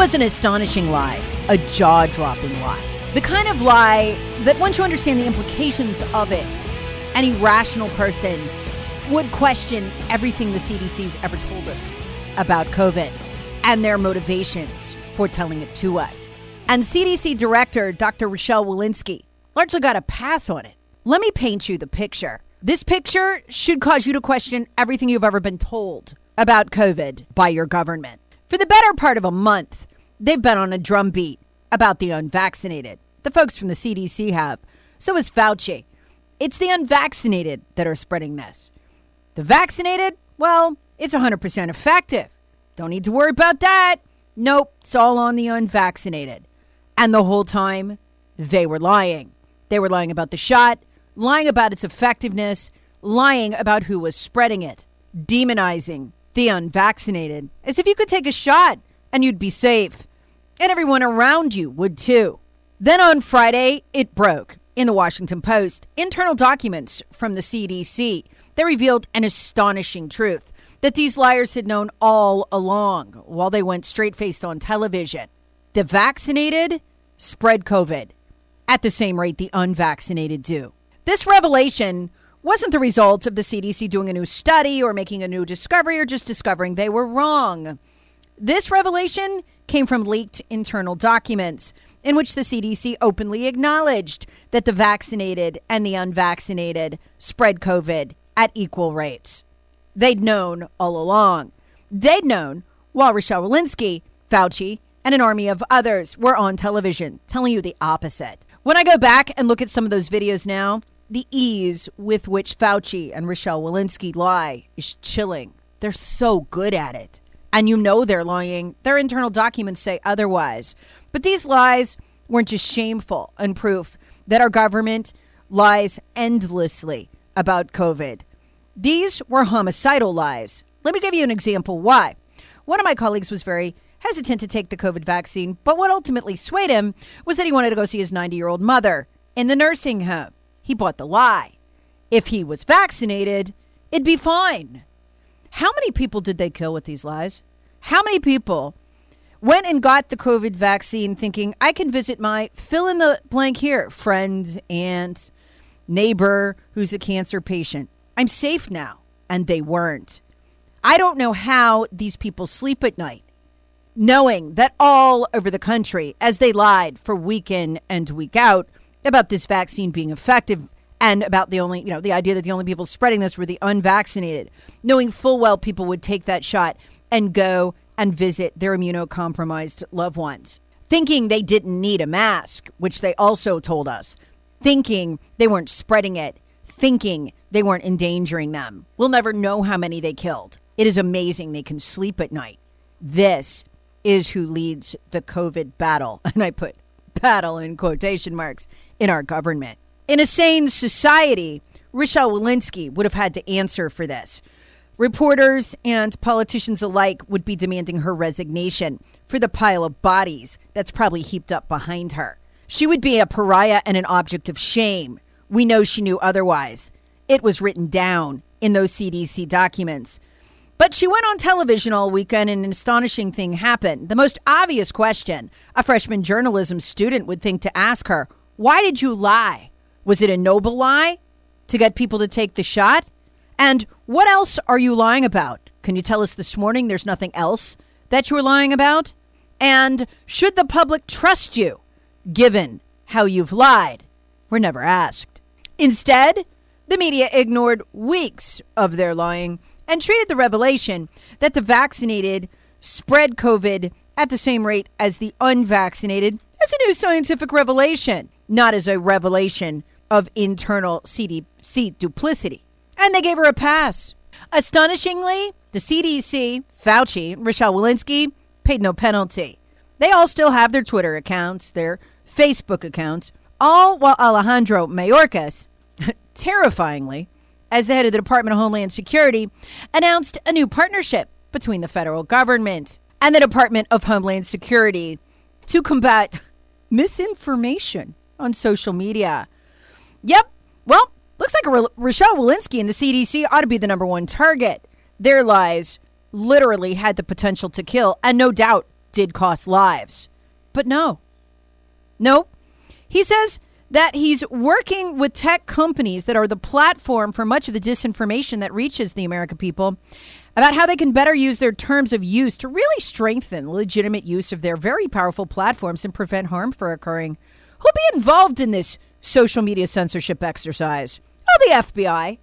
Was an astonishing lie, a jaw dropping lie. The kind of lie that once you understand the implications of it, any rational person would question everything the CDC's ever told us about COVID and their motivations for telling it to us. And CDC Director Dr. Rochelle Walensky largely got a pass on it. Let me paint you the picture. This picture should cause you to question everything you've ever been told about COVID by your government. For the better part of a month, they've been on a drumbeat about the unvaccinated. The folks from the CDC have. So is Fauci. It's the unvaccinated that are spreading this. The vaccinated, well, it's 100% effective. Don't need to worry about that. Nope, it's all on the unvaccinated. And the whole time, they were lying. They were lying about the shot, lying about its effectiveness, lying about who was spreading it, demonizing the unvaccinated, as if you could take a shot and you'd be safe. And everyone around you would too. Then on Friday, it broke in the Washington Post. Internal documents from the CDC. They revealed an astonishing truth that these liars had known all along while they went straight faced on television. The vaccinated spread COVID at the same rate the unvaccinated do. This revelation wasn't the result of the CDC doing a new study or making a new discovery or just discovering they were wrong. This revelation came from leaked internal documents in which the CDC openly acknowledged that the vaccinated and the unvaccinated spread COVID at equal rates. They'd known all along. They'd known while Rochelle Walensky, Fauci, and an army of others were on television telling you the opposite. When I go back and look at some of those videos now, the ease with which Fauci and Rochelle Walensky lie is chilling. They're so good at it. And you know they're lying. Their internal documents say otherwise. But these lies weren't just shameful and proof that our government lies endlessly about COVID. These were homicidal lies. Let me give you an example why. One of my colleagues was very hesitant to take the COVID vaccine, but what ultimately swayed him was that he wanted to go see his 90 year old mother in the nursing home. He bought the lie. If he was vaccinated, it'd be fine. How many people did they kill with these lies? How many people went and got the COVID vaccine thinking, I can visit my fill in the blank here friend, aunt, neighbor who's a cancer patient? I'm safe now. And they weren't. I don't know how these people sleep at night, knowing that all over the country, as they lied for week in and week out about this vaccine being effective and about the only, you know, the idea that the only people spreading this were the unvaccinated, knowing full well people would take that shot and go and visit their immunocompromised loved ones, thinking they didn't need a mask, which they also told us, thinking they weren't spreading it, thinking they weren't endangering them. We'll never know how many they killed. It is amazing they can sleep at night. This is who leads the COVID battle. And I put battle in quotation marks in our government. In a sane society, Rochelle Walensky would have had to answer for this. Reporters and politicians alike would be demanding her resignation for the pile of bodies that's probably heaped up behind her. She would be a pariah and an object of shame. We know she knew otherwise. It was written down in those CDC documents. But she went on television all weekend and an astonishing thing happened. The most obvious question a freshman journalism student would think to ask her why did you lie? Was it a noble lie to get people to take the shot? And what else are you lying about? Can you tell us this morning there's nothing else that you're lying about? And should the public trust you given how you've lied? We're never asked. Instead, the media ignored weeks of their lying and treated the revelation that the vaccinated spread COVID at the same rate as the unvaccinated as a new scientific revelation, not as a revelation of internal CDC duplicity. And they gave her a pass. Astonishingly, the CDC, Fauci, Rochelle Walensky paid no penalty. They all still have their Twitter accounts, their Facebook accounts, all while Alejandro Mayorkas, terrifyingly, as the head of the Department of Homeland Security, announced a new partnership between the federal government and the Department of Homeland Security to combat misinformation on social media. Yep. Well, looks like Rochelle Walensky and the CDC ought to be the number one target. Their lies literally had the potential to kill, and no doubt did cost lives. But no. No. He says that he's working with tech companies that are the platform for much of the disinformation that reaches the American people about how they can better use their terms of use to really strengthen legitimate use of their very powerful platforms and prevent harm from occurring. Who'll be involved in this social media censorship exercise? Oh, the FBI.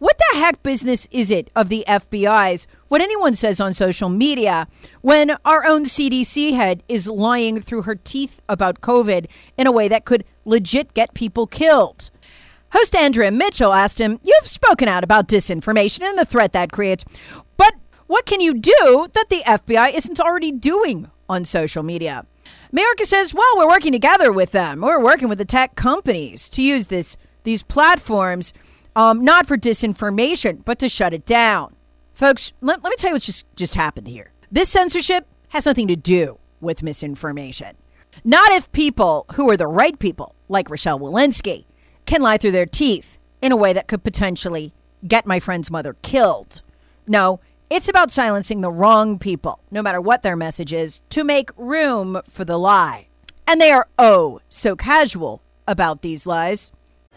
What the heck business is it of the FBI's what anyone says on social media when our own CDC head is lying through her teeth about COVID in a way that could legit get people killed? Host Andrea Mitchell asked him, You've spoken out about disinformation and the threat that creates, but what can you do that the FBI isn't already doing on social media? Mayorkas says, Well, we're working together with them. We're working with the tech companies to use this these platforms um, not for disinformation, but to shut it down. Folks, let, let me tell you what's just, just happened here. This censorship has nothing to do with misinformation. Not if people who are the right people, like Rochelle Walensky, can lie through their teeth in a way that could potentially get my friend's mother killed. No, it's about silencing the wrong people, no matter what their message is, to make room for the lie. And they are oh so casual about these lies.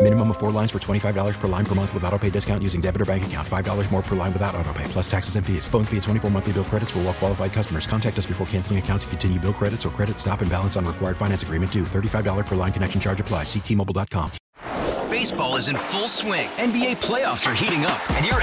Minimum of four lines for $25 per line per month with auto pay discount using debit or bank account. $5 more per line without auto pay, plus taxes and fees. Phone fee at 24 monthly bill credits for well qualified customers. Contact us before canceling account to continue bill credits or credit stop and balance on required finance agreement due. $35 per line connection charge applies. Ctmobile.com. Baseball is in full swing. NBA playoffs are heating up, and your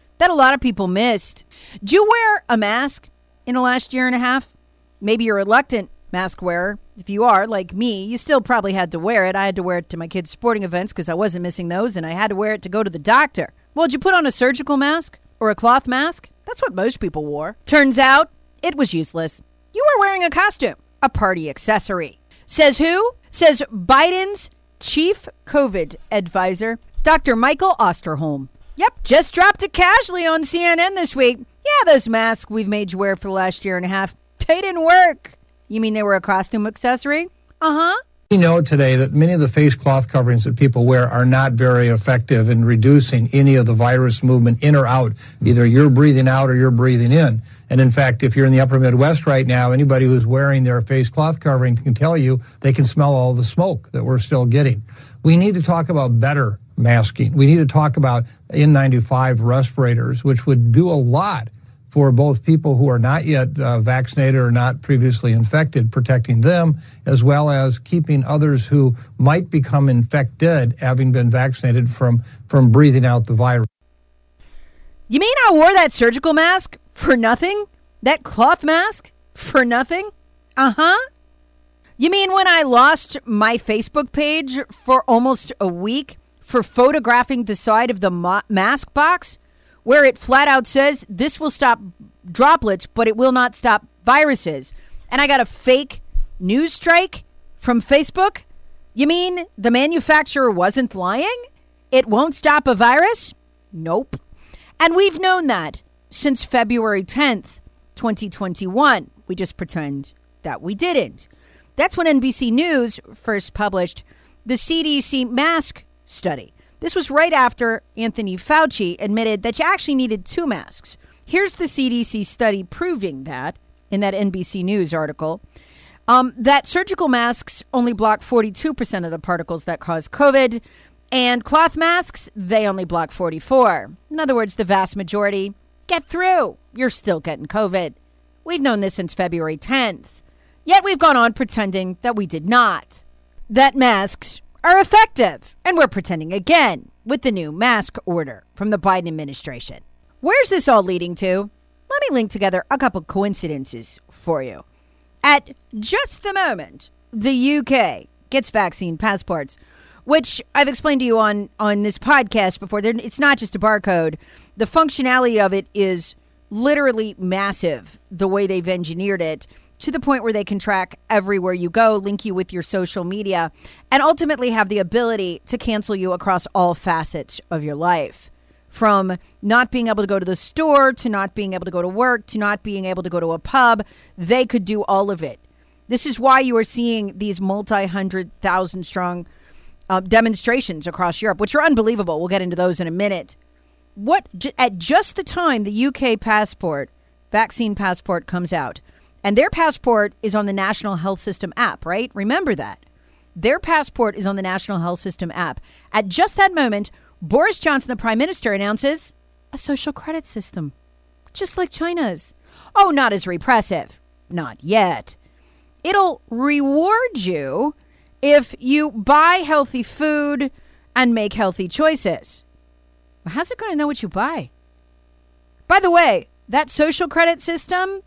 that a lot of people missed. Do you wear a mask in the last year and a half? Maybe you're a reluctant mask wearer. If you are, like me, you still probably had to wear it. I had to wear it to my kids' sporting events because I wasn't missing those, and I had to wear it to go to the doctor. Well, did you put on a surgical mask or a cloth mask? That's what most people wore. Turns out it was useless. You were wearing a costume, a party accessory. Says who? Says Biden's chief COVID advisor, Dr. Michael Osterholm. Yep, just dropped it casually on CNN this week. Yeah, those masks we've made you wear for the last year and a half, they didn't work. You mean they were a costume accessory? Uh huh. We know today that many of the face cloth coverings that people wear are not very effective in reducing any of the virus movement in or out. Either you're breathing out or you're breathing in. And in fact, if you're in the upper Midwest right now, anybody who's wearing their face cloth covering can tell you they can smell all the smoke that we're still getting. We need to talk about better masking. We need to talk about N95 respirators, which would do a lot for both people who are not yet uh, vaccinated or not previously infected, protecting them, as well as keeping others who might become infected, having been vaccinated, from, from breathing out the virus. You mean I wore that surgical mask For nothing? That cloth mask? For nothing? Uh huh. You mean when I lost my Facebook page for almost a week for photographing the side of the ma- mask box where it flat out says this will stop droplets, but it will not stop viruses? And I got a fake news strike from Facebook? You mean the manufacturer wasn't lying? It won't stop a virus? Nope. And we've known that since February 10th, 2021. We just pretend that we didn't. That's when NBC News first published the CDC mask study. This was right after Anthony Fauci admitted that you actually needed two masks. Here's the CDC study proving that in that NBC News article. Um, that surgical masks only block 42% of the particles that cause COVID, and cloth masks, they only block 44. In other words, the vast majority get through. You're still getting COVID. We've known this since February 10th. Yet we've gone on pretending that we did not. That masks are effective, and we're pretending again with the new mask order from the Biden administration. Where's this all leading to? Let me link together a couple coincidences for you. At just the moment, the UK gets vaccine passports, which I've explained to you on on this podcast before. It's not just a barcode. The functionality of it is literally massive. The way they've engineered it to the point where they can track everywhere you go, link you with your social media, and ultimately have the ability to cancel you across all facets of your life. From not being able to go to the store, to not being able to go to work, to not being able to go to a pub, they could do all of it. This is why you are seeing these multi hundred thousand strong uh, demonstrations across Europe, which are unbelievable. We'll get into those in a minute. What at just the time the UK passport, vaccine passport comes out, and their passport is on the National Health System app, right? Remember that. Their passport is on the National Health System app. At just that moment, Boris Johnson, the Prime Minister, announces a social credit system, just like China's. Oh, not as repressive. Not yet. It'll reward you if you buy healthy food and make healthy choices. How's it going to know what you buy? By the way, that social credit system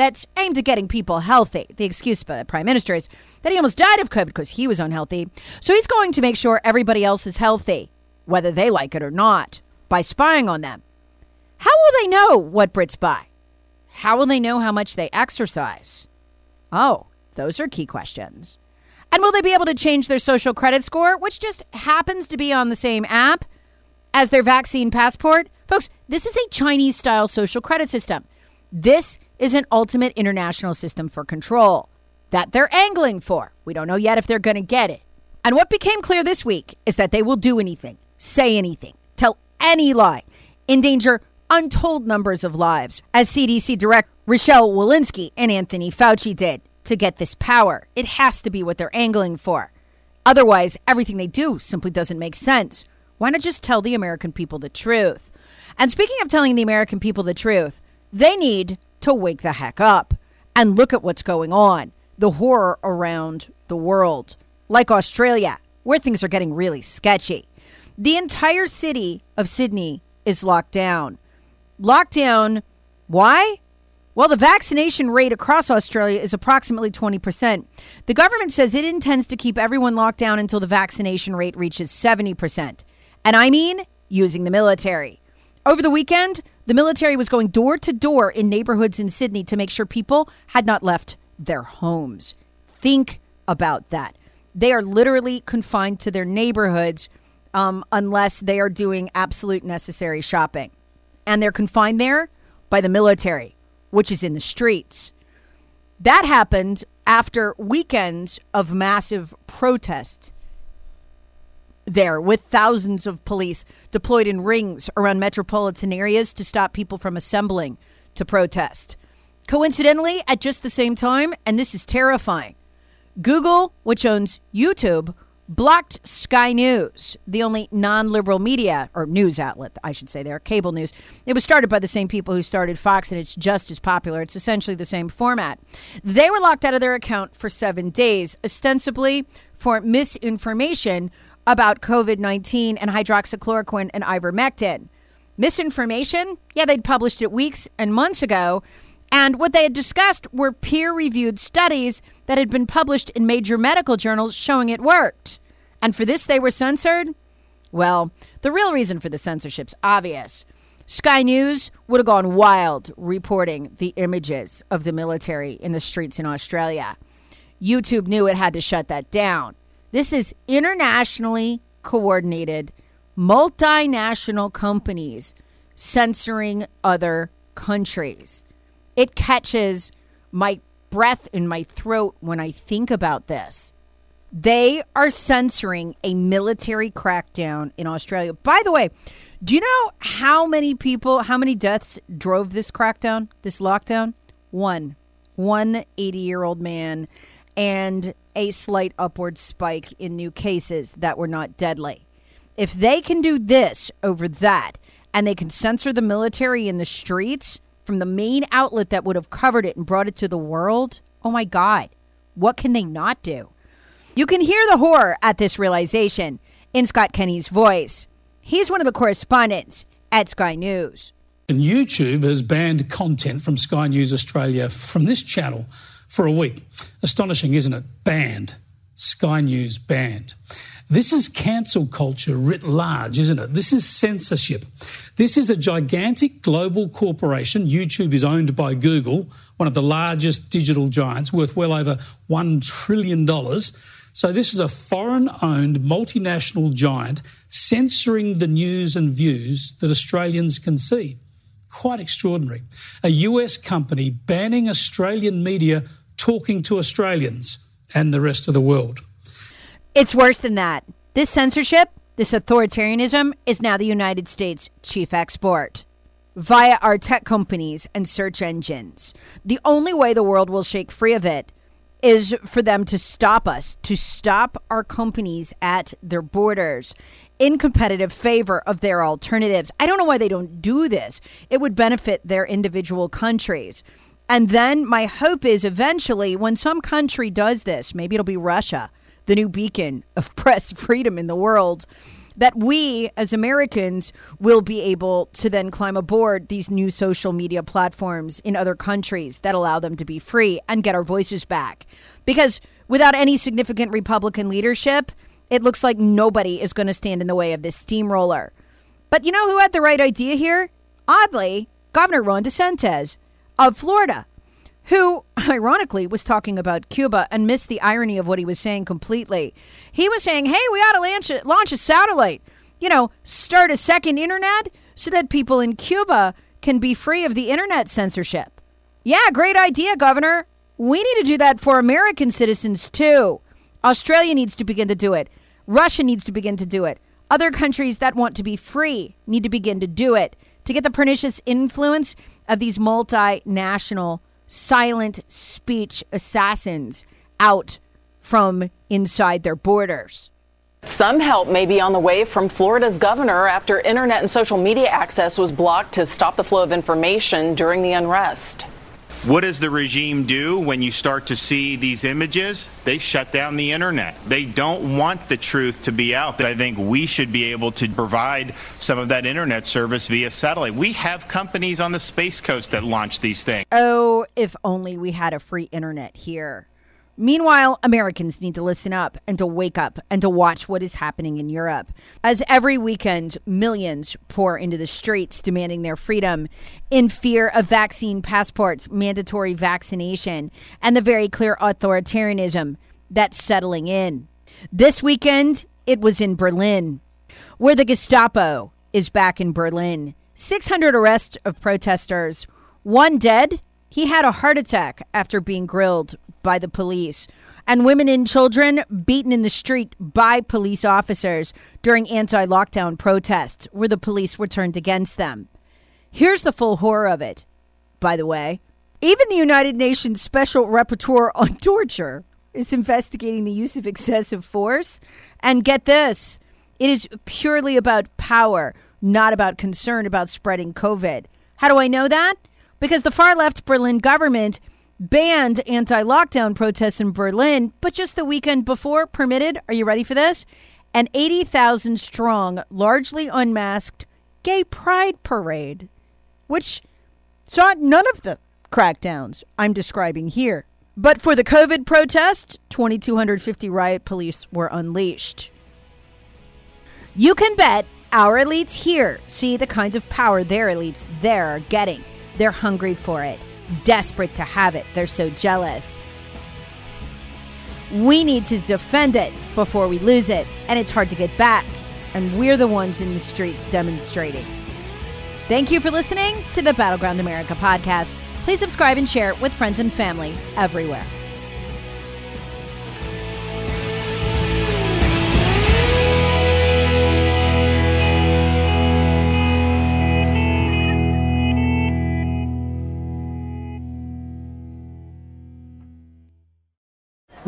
that's aimed at getting people healthy. The excuse by the prime minister is that he almost died of COVID because he was unhealthy. So he's going to make sure everybody else is healthy, whether they like it or not, by spying on them. How will they know what Brits buy? How will they know how much they exercise? Oh, those are key questions. And will they be able to change their social credit score, which just happens to be on the same app as their vaccine passport? Folks, this is a Chinese style social credit system. This is an ultimate international system for control that they're angling for. We don't know yet if they're going to get it. And what became clear this week is that they will do anything, say anything, tell any lie, endanger untold numbers of lives, as CDC Director Rochelle Walensky and Anthony Fauci did to get this power. It has to be what they're angling for. Otherwise, everything they do simply doesn't make sense. Why not just tell the American people the truth? And speaking of telling the American people the truth, they need to wake the heck up and look at what's going on, the horror around the world, like Australia, where things are getting really sketchy. The entire city of Sydney is locked down. Lockdown, why? Well, the vaccination rate across Australia is approximately 20%. The government says it intends to keep everyone locked down until the vaccination rate reaches 70%. And I mean using the military. Over the weekend, the military was going door to door in neighborhoods in Sydney to make sure people had not left their homes. Think about that. They are literally confined to their neighborhoods um, unless they are doing absolute necessary shopping. And they're confined there by the military, which is in the streets. That happened after weekends of massive protests there with thousands of police deployed in rings around metropolitan areas to stop people from assembling to protest. Coincidentally, at just the same time, and this is terrifying, Google, which owns YouTube, blocked Sky News, the only non liberal media or news outlet, I should say, there, cable news. It was started by the same people who started Fox, and it's just as popular. It's essentially the same format. They were locked out of their account for seven days, ostensibly for misinformation about COVID 19 and hydroxychloroquine and ivermectin. Misinformation? Yeah, they'd published it weeks and months ago. And what they had discussed were peer reviewed studies that had been published in major medical journals showing it worked. And for this, they were censored? Well, the real reason for the censorship's obvious. Sky News would have gone wild reporting the images of the military in the streets in Australia. YouTube knew it had to shut that down. This is internationally coordinated, multinational companies censoring other countries. It catches my breath in my throat when I think about this. They are censoring a military crackdown in Australia. By the way, do you know how many people, how many deaths drove this crackdown, this lockdown? One. One 80 year old man and a slight upward spike in new cases that were not deadly. If they can do this over that and they can censor the military in the streets from the main outlet that would have covered it and brought it to the world, oh my God, what can they not do? You can hear the horror at this realization in Scott Kenny's voice. He's one of the correspondents at Sky News. And YouTube has banned content from Sky News Australia from this channel for a week. Astonishing, isn't it? Banned. Sky News banned. This is cancel culture writ large, isn't it? This is censorship. This is a gigantic global corporation. YouTube is owned by Google, one of the largest digital giants, worth well over $1 trillion. So, this is a foreign owned multinational giant censoring the news and views that Australians can see. Quite extraordinary. A US company banning Australian media talking to Australians and the rest of the world. It's worse than that. This censorship, this authoritarianism, is now the United States' chief export via our tech companies and search engines. The only way the world will shake free of it is for them to stop us, to stop our companies at their borders in competitive favor of their alternatives. I don't know why they don't do this. It would benefit their individual countries. And then my hope is eventually, when some country does this, maybe it'll be Russia, the new beacon of press freedom in the world, that we as Americans will be able to then climb aboard these new social media platforms in other countries that allow them to be free and get our voices back. Because without any significant Republican leadership, it looks like nobody is going to stand in the way of this steamroller. But you know who had the right idea here? Oddly, Governor Ron DeSantis of Florida, who ironically was talking about Cuba and missed the irony of what he was saying completely. He was saying, hey, we ought to launch a, launch a satellite, you know, start a second internet so that people in Cuba can be free of the internet censorship. Yeah, great idea, Governor. We need to do that for American citizens too. Australia needs to begin to do it. Russia needs to begin to do it. Other countries that want to be free need to begin to do it to get the pernicious influence of these multinational silent speech assassins out from inside their borders. Some help may be on the way from Florida's governor after internet and social media access was blocked to stop the flow of information during the unrest. What does the regime do when you start to see these images? They shut down the internet. They don't want the truth to be out. I think we should be able to provide some of that internet service via satellite. We have companies on the Space Coast that launch these things. Oh, if only we had a free internet here. Meanwhile, Americans need to listen up and to wake up and to watch what is happening in Europe. As every weekend, millions pour into the streets demanding their freedom in fear of vaccine passports, mandatory vaccination, and the very clear authoritarianism that's settling in. This weekend, it was in Berlin, where the Gestapo is back in Berlin. 600 arrests of protesters, one dead. He had a heart attack after being grilled by the police, and women and children beaten in the street by police officers during anti lockdown protests where the police were turned against them. Here's the full horror of it, by the way. Even the United Nations Special Rapporteur on Torture is investigating the use of excessive force. And get this it is purely about power, not about concern about spreading COVID. How do I know that? Because the far left Berlin government banned anti lockdown protests in Berlin, but just the weekend before permitted, are you ready for this? An 80,000 strong, largely unmasked gay pride parade, which saw none of the crackdowns I'm describing here. But for the COVID protest, 2,250 riot police were unleashed. You can bet our elites here see the kinds of power their elites there are getting. They're hungry for it, desperate to have it. They're so jealous. We need to defend it before we lose it, and it's hard to get back. And we're the ones in the streets demonstrating. Thank you for listening to the Battleground America podcast. Please subscribe and share it with friends and family everywhere.